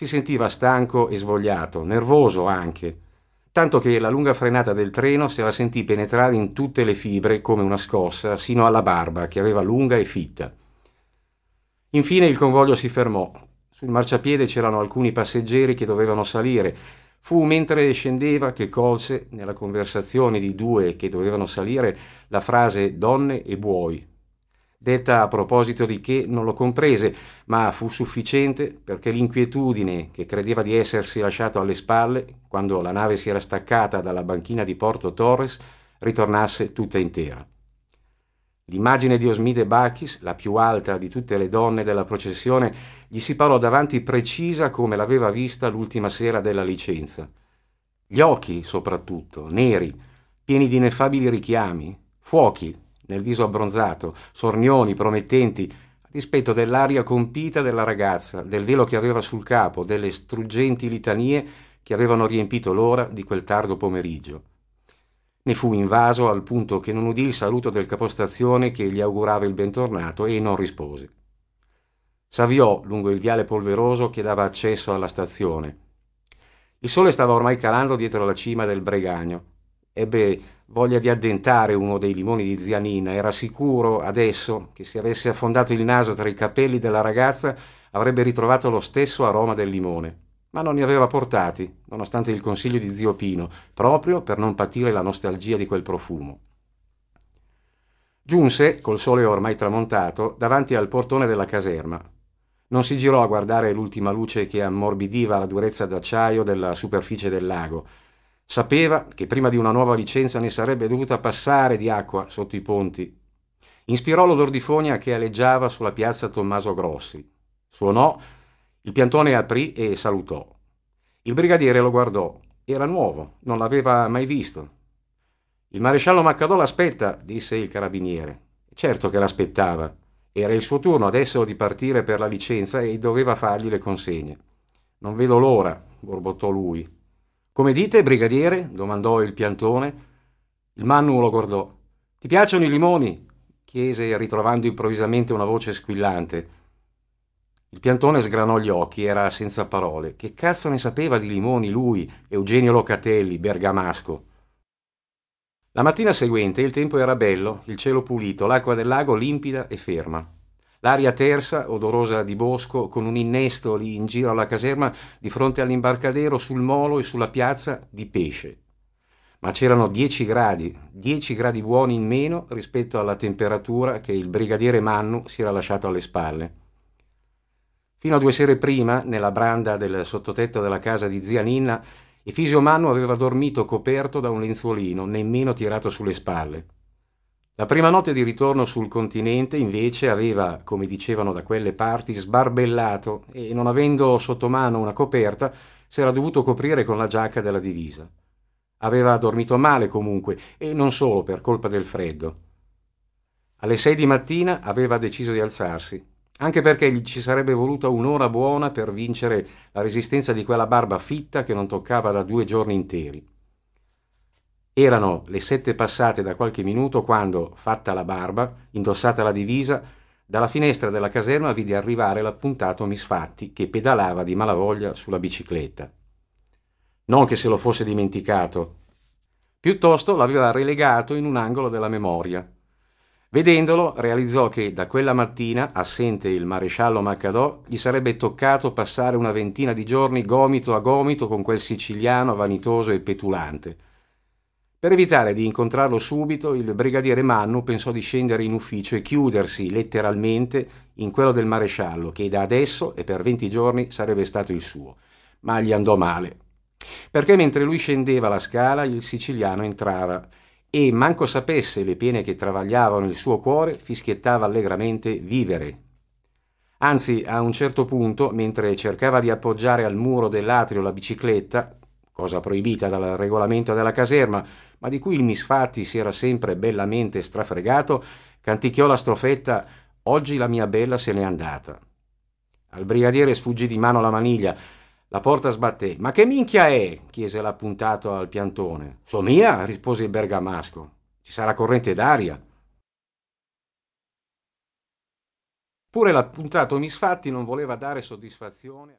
Si sentiva stanco e svogliato, nervoso anche, tanto che la lunga frenata del treno se la sentì penetrare in tutte le fibre come una scossa, sino alla barba, che aveva lunga e fitta. Infine il convoglio si fermò. Sul marciapiede c'erano alcuni passeggeri che dovevano salire. Fu mentre scendeva che colse, nella conversazione di due che dovevano salire, la frase donne e buoi, detta a proposito di che non lo comprese, ma fu sufficiente perché l'inquietudine che credeva di essersi lasciato alle spalle, quando la nave si era staccata dalla banchina di Porto Torres, ritornasse tutta intera. L'immagine di Osmide Bacchis, la più alta di tutte le donne della processione, gli si parò davanti precisa come l'aveva vista l'ultima sera della licenza. Gli occhi, soprattutto, neri, pieni di ineffabili richiami, fuochi nel viso abbronzato, sornioni, promettenti, a dispetto dell'aria compita della ragazza, del velo che aveva sul capo, delle struggenti litanie che avevano riempito l'ora di quel tardo pomeriggio. Ne fu invaso al punto che non udì il saluto del capostazione che gli augurava il bentornato e non rispose. S'avviò lungo il viale polveroso che dava accesso alla stazione. Il sole stava ormai calando dietro la cima del Bregagno ebbe voglia di addentare uno dei limoni di zia Nina. Era sicuro adesso che se avesse affondato il naso tra i capelli della ragazza avrebbe ritrovato lo stesso aroma del limone. Ma non ne aveva portati, nonostante il consiglio di zio Pino, proprio per non patire la nostalgia di quel profumo. Giunse, col sole ormai tramontato, davanti al portone della caserma. Non si girò a guardare l'ultima luce che ammorbidiva la durezza d'acciaio della superficie del lago, Sapeva che prima di una nuova licenza ne sarebbe dovuta passare di acqua sotto i ponti. Inspirò l'odor di fogna che aleggiava sulla piazza Tommaso Grossi. Suonò, il piantone aprì e salutò. Il brigadiere lo guardò. Era nuovo, non l'aveva mai visto. Il maresciallo Maccadò l'aspetta, disse il carabiniere. Certo che l'aspettava. Era il suo turno adesso di partire per la licenza e doveva fargli le consegne. Non vedo l'ora, borbottò lui. Come dite, brigadiere? domandò il piantone. Il Mannu lo guardò. Ti piacciono i limoni? chiese, ritrovando improvvisamente una voce squillante. Il piantone sgranò gli occhi, era senza parole. Che cazzo ne sapeva di limoni lui, Eugenio Locatelli, bergamasco? La mattina seguente il tempo era bello, il cielo pulito, l'acqua del lago limpida e ferma. L'aria tersa, odorosa di bosco, con un innesto lì in giro alla caserma, di fronte all'imbarcadero, sul molo e sulla piazza, di pesce. Ma c'erano dieci gradi, dieci gradi buoni in meno rispetto alla temperatura che il brigadiere Mannu si era lasciato alle spalle. Fino a due sere prima, nella branda del sottotetto della casa di zia Ninna, Efisio Mannu aveva dormito coperto da un lenzuolino, nemmeno tirato sulle spalle. La prima notte di ritorno sul continente, invece, aveva, come dicevano da quelle parti, sbarbellato e, non avendo sotto mano una coperta, s'era dovuto coprire con la giacca della divisa. Aveva dormito male comunque, e non solo per colpa del freddo. Alle sei di mattina aveva deciso di alzarsi, anche perché gli ci sarebbe voluta un'ora buona per vincere la resistenza di quella barba fitta che non toccava da due giorni interi. Erano le sette passate da qualche minuto quando, fatta la barba, indossata la divisa, dalla finestra della caserma vide arrivare l'appuntato Misfatti che pedalava di malavoglia sulla bicicletta. Non che se lo fosse dimenticato, piuttosto l'aveva relegato in un angolo della memoria. Vedendolo, realizzò che da quella mattina, assente il maresciallo Maccadò, gli sarebbe toccato passare una ventina di giorni gomito a gomito con quel siciliano vanitoso e petulante per evitare di incontrarlo subito, il brigadiere Mannu pensò di scendere in ufficio e chiudersi letteralmente in quello del maresciallo, che da adesso e per venti giorni sarebbe stato il suo. Ma gli andò male. Perché mentre lui scendeva la scala, il siciliano entrava e, manco sapesse le pene che travagliavano il suo cuore, fischiettava allegramente vivere. Anzi, a un certo punto, mentre cercava di appoggiare al muro dell'atrio la bicicletta, cosa proibita dal regolamento della caserma, ma di cui il Misfatti si era sempre bellamente strafregato, canticchiò la strofetta Oggi la mia bella se n'è andata. Al brigadiere sfuggì di mano la maniglia. La porta sbatté. Ma che minchia è? chiese l'appuntato al piantone. So mia, rispose il bergamasco. Ci sarà corrente d'aria. Pure l'appuntato Misfatti non voleva dare soddisfazione.